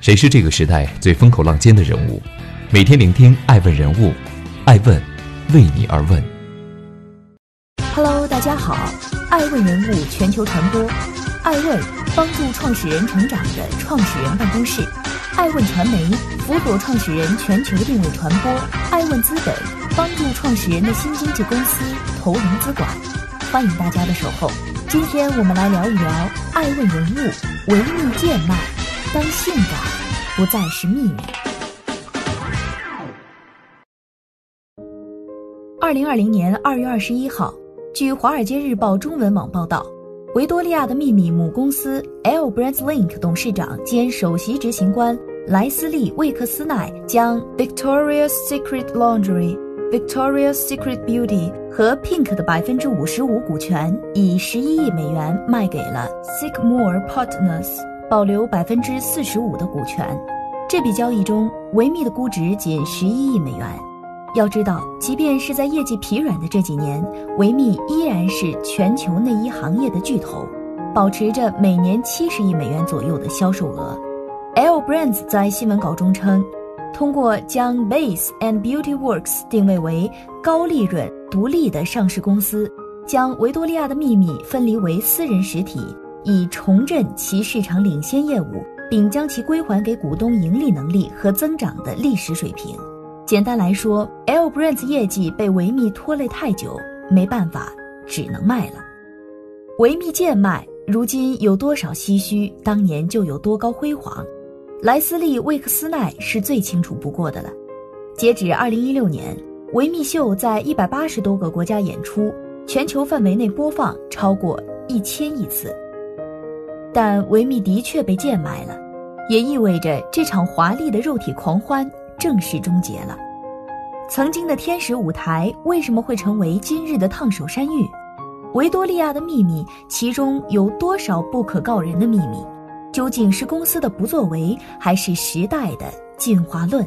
谁是这个时代最风口浪尖的人物？每天聆听爱问人物，爱问为你而问。Hello，大家好，爱问人物全球传播，爱问帮助创始人成长的创始人办公室，爱问传媒辅佐创始人全球定位传播，爱问资本帮助创始人的新经济公司投融资管。欢迎大家的守候。今天我们来聊一聊爱问人物维密贱卖，当性感不再是秘密。二零二零年二月二十一号，据《华尔街日报》中文网报道，维多利亚的秘密母公司 L Brands Link 董事长兼首席执行官莱斯利·魏克斯奈将 Victoria's Secret Laundry。Victoria's Secret Beauty 和 Pink 的百分之五十五股权以十一亿美元卖给了 Sycamore Partners，保留百分之四十五的股权。这笔交易中，维密的估值仅十一亿美元。要知道，即便是在业绩疲软的这几年，维密依然是全球内衣行业的巨头，保持着每年七十亿美元左右的销售额。L Brands 在新闻稿中称。通过将 Base and Beauty Works 定位为高利润、独立的上市公司，将维多利亚的秘密分离为私人实体，以重振其市场领先业务，并将其归还给股东盈利能力和增长的历史水平。简单来说，L Brands 业绩被维密拖累太久，没办法，只能卖了。维密贱卖，如今有多少唏嘘，当年就有多高辉煌。莱斯利·魏克斯奈是最清楚不过的了。截止二零一六年，维密秀在一百八十多个国家演出，全球范围内播放超过一千亿次。但维密的确被贱卖了，也意味着这场华丽的肉体狂欢正式终结了。曾经的天使舞台为什么会成为今日的烫手山芋？维多利亚的秘密其中有多少不可告人的秘密？究竟是公司的不作为，还是时代的进化论？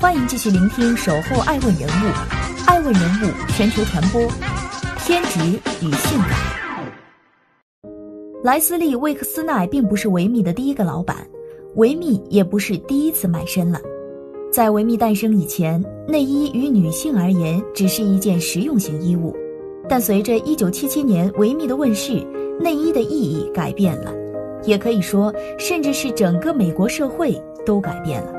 欢迎继续聆听《守候爱问人物》，爱问人物全球传播，偏执与性感。莱斯利·魏克斯奈并不是维密的第一个老板，维密也不是第一次卖身了。在维密诞生以前，内衣与女性而言只是一件实用型衣物。但随着1977年维密的问世，内衣的意义改变了，也可以说，甚至是整个美国社会都改变了。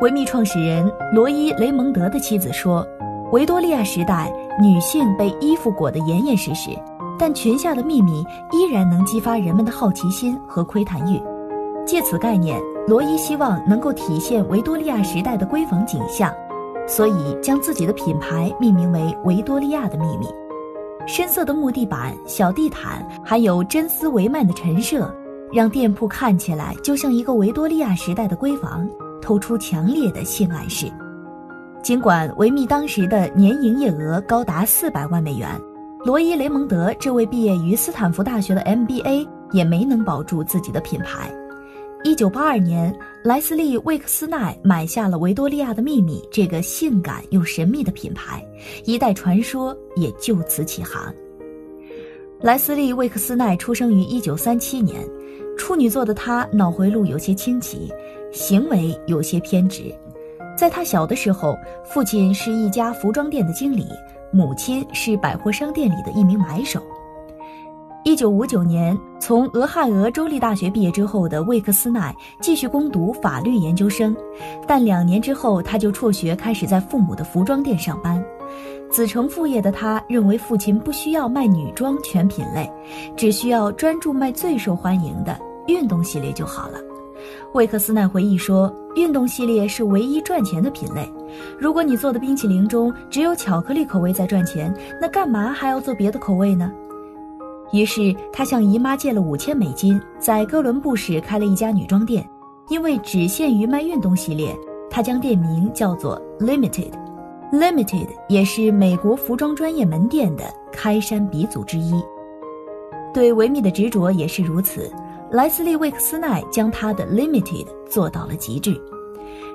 维密创始人罗伊·雷蒙德的妻子说：“维多利亚时代，女性被衣服裹得严严实实，但裙下的秘密依然能激发人们的好奇心和窥探欲。”借此概念，罗伊希望能够体现维多利亚时代的闺房景象，所以将自己的品牌命名为《维多利亚的秘密》。深色的木地板、小地毯，还有真丝帷幔的陈设，让店铺看起来就像一个维多利亚时代的闺房，透出强烈的性暗示。尽管维密当时的年营业额高达四百万美元，罗伊·雷蒙德这位毕业于斯坦福大学的 MBA 也没能保住自己的品牌。一九八二年，莱斯利·魏克斯奈买下了《维多利亚的秘密》这个性感又神秘的品牌，一代传说也就此起航。莱斯利·魏克斯奈出生于一九三七年，处女座的他脑回路有些清奇，行为有些偏执。在他小的时候，父亲是一家服装店的经理，母亲是百货商店里的一名买手。一九五九年，从俄亥俄州立大学毕业之后的魏克斯奈继续攻读法律研究生，但两年之后他就辍学，开始在父母的服装店上班。子承父业的他认为父亲不需要卖女装全品类，只需要专注卖最受欢迎的运动系列就好了。魏克斯奈回忆说：“运动系列是唯一赚钱的品类。如果你做的冰淇淋中只有巧克力口味在赚钱，那干嘛还要做别的口味呢？”于是他向姨妈借了五千美金，在哥伦布市开了一家女装店。因为只限于卖运动系列，他将店名叫做 Limited。Limited 也是美国服装专业门店的开山鼻祖之一。对维密的执着也是如此。莱斯利·魏克斯奈将他的 Limited 做到了极致。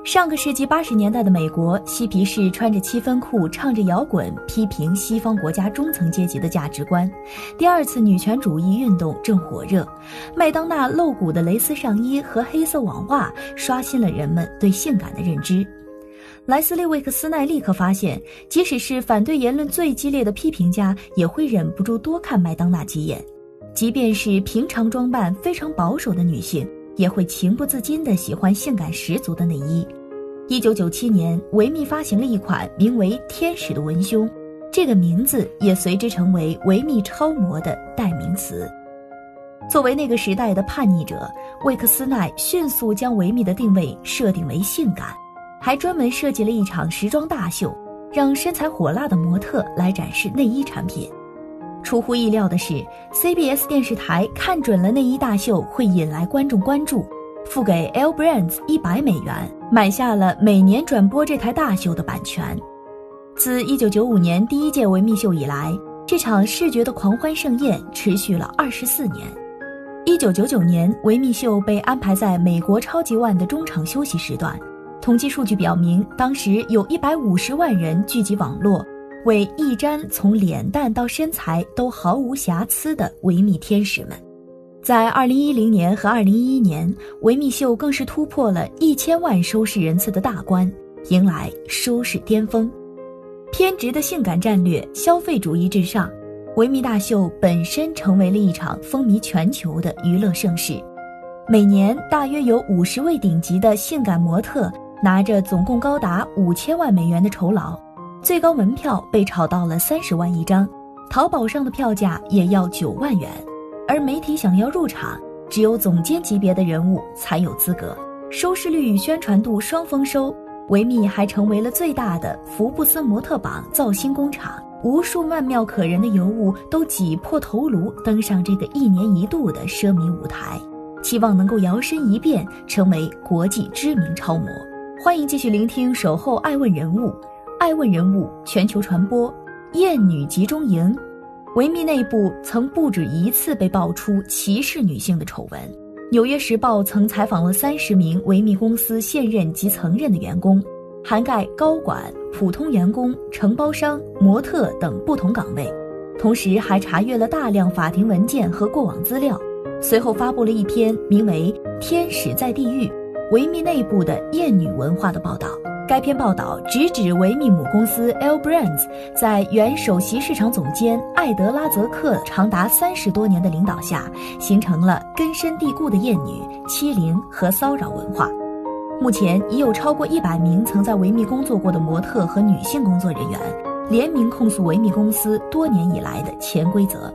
上个世纪八十年代的美国，嬉皮士穿着七分裤，唱着摇滚，批评西方国家中层阶级的价值观。第二次女权主义运动正火热，麦当娜露骨的蕾丝上衣和黑色网袜刷新了人们对性感的认知。莱斯利·魏克斯奈立刻发现，即使是反对言论最激烈的批评家，也会忍不住多看麦当娜几眼；即便是平常装扮非常保守的女性，也会情不自禁地喜欢性感十足的内衣。一九九七年，维密发行了一款名为“天使”的文胸，这个名字也随之成为维密超模的代名词。作为那个时代的叛逆者，魏克斯奈迅速将维密的定位设定为性感，还专门设计了一场时装大秀，让身材火辣的模特来展示内衣产品。出乎意料的是，CBS 电视台看准了内衣大秀会引来观众关注。付给 L Brands 一百美元，买下了每年转播这台大秀的版权。自1995年第一届维密秀以来，这场视觉的狂欢盛宴持续了二十四年。1999年，维密秀被安排在美国超级碗的中场休息时段。统计数据表明，当时有一百五十万人聚集网络，为一瞻从脸蛋到身材都毫无瑕疵的维密天使们。在二零一零年和二零一一年，维密秀更是突破了一千万收视人次的大关，迎来收视巅峰。偏执的性感战略，消费主义至上，维密大秀本身成为了一场风靡全球的娱乐盛事。每年大约有五十位顶级的性感模特拿着总共高达五千万美元的酬劳，最高门票被炒到了三十万一张，淘宝上的票价也要九万元。而媒体想要入场，只有总监级别的人物才有资格。收视率与宣传度双丰收，维密还成为了最大的福布斯模特榜造星工厂。无数曼妙可人的尤物都挤破头颅登上这个一年一度的奢靡舞台，期望能够摇身一变成为国际知名超模。欢迎继续聆听《守候爱问人物》，爱问人物全球传播，艳女集中营。维密内部曾不止一次被爆出歧视女性的丑闻，《纽约时报》曾采访了三十名维密公司现任及曾任的员工，涵盖高管、普通员工、承包商、模特等不同岗位，同时还查阅了大量法庭文件和过往资料。随后发布了一篇名为《天使在地狱：维密内部的艳女文化》的报道。该篇报道直指维密母公司 L Brands 在原首席市场总监艾德拉泽克长达三十多年的领导下，形成了根深蒂固的厌女、欺凌和骚扰文化。目前已有超过一百名曾在维密工作过的模特和女性工作人员联名控诉维密公司多年以来的潜规则。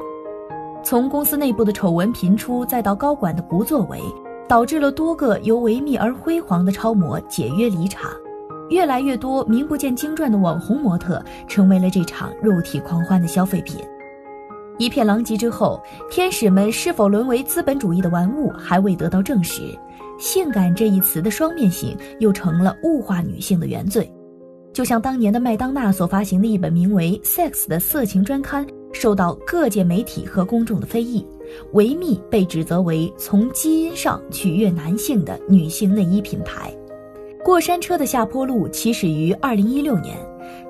从公司内部的丑闻频出，再到高管的不作为，导致了多个由维密而辉煌的超模解约离场。越来越多名不见经传的网红模特成为了这场肉体狂欢的消费品。一片狼藉之后，天使们是否沦为资本主义的玩物还未得到证实。性感这一词的双面性又成了物化女性的原罪。就像当年的麦当娜所发行的一本名为《Sex》的色情专刊，受到各界媒体和公众的非议。维密被指责为从基因上取悦男性的女性内衣品牌。过山车的下坡路起始于二零一六年，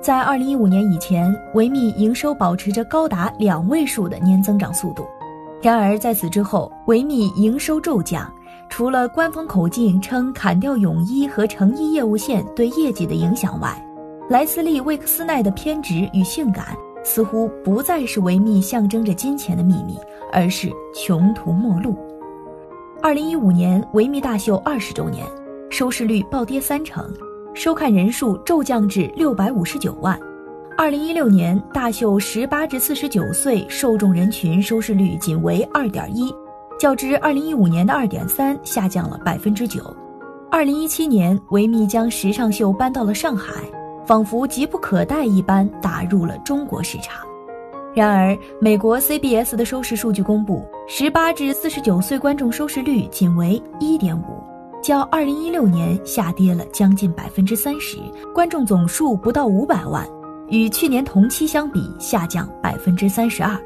在二零一五年以前，维密营收保持着高达两位数的年增长速度。然而在此之后，维密营收骤降，除了官方口径称砍掉泳衣和成衣业务线对业绩的影响外，莱斯利·魏克斯奈的偏执与性感似乎不再是维密象征着金钱的秘密，而是穷途末路。二零一五年，维密大秀二十周年。收视率暴跌三成，收看人数骤降至六百五十九万。二零一六年大秀十八至四十九岁受众人群收视率仅为二点一，较之二零一五年的二点三下降了百分之九。二零一七年，维密将时尚秀搬到了上海，仿佛急不可待一般打入了中国市场。然而，美国 CBS 的收视数据公布，十八至四十九岁观众收视率仅为一点五。较二零一六年下跌了将近百分之三十，观众总数不到五百万，与去年同期相比下降百分之三十二。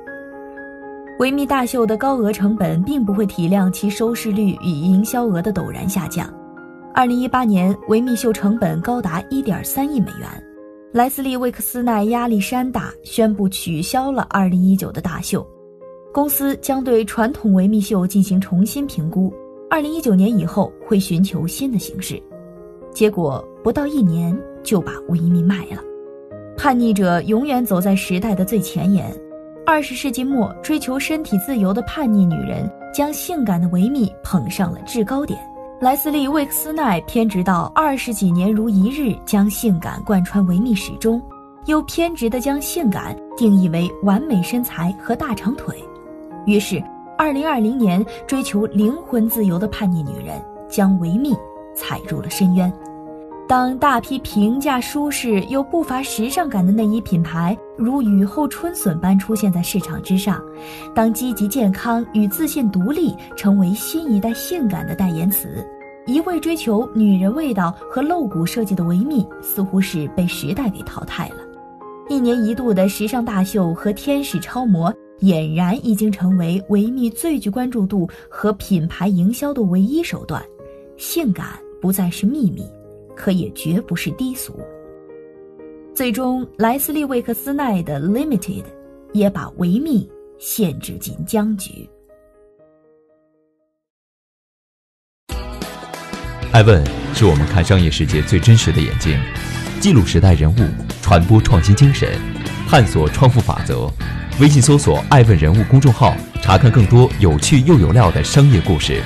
维密大秀的高额成本并不会体谅其收视率与营销额的陡然下降，二零一八年，维密秀成本高达一点三亿美元。莱斯利·威克斯奈亚历山大宣布取消了二零一九的大秀，公司将对传统维密秀进行重新评估。二零一九年以后会寻求新的形式。结果不到一年就把维密卖了。叛逆者永远走在时代的最前沿。二十世纪末，追求身体自由的叛逆女人将性感的维密捧上了制高点。莱斯利·魏克斯奈偏执到二十几年如一日，将性感贯穿维密始终，又偏执地将性感定义为完美身材和大长腿。于是，二零二零年，追求灵魂自由的叛逆女人将维密踩入了深渊。当大批平价、舒适又不乏时尚感的内衣品牌如雨后春笋般出现在市场之上，当积极健康与自信独立成为新一代性感的代言词，一味追求女人味道和露骨设计的维密似乎是被时代给淘汰了。一年一度的时尚大秀和天使超模俨然已经成为维密最具关注度和品牌营销的唯一手段，性感不再是秘密。可也绝不是低俗。最终，莱斯利·魏克斯奈的 Limited 也把维密限制进僵局。艾问是我们看商业世界最真实的眼睛，记录时代人物，传播创新精神，探索创富法则。微信搜索“爱问人物”公众号，查看更多有趣又有料的商业故事。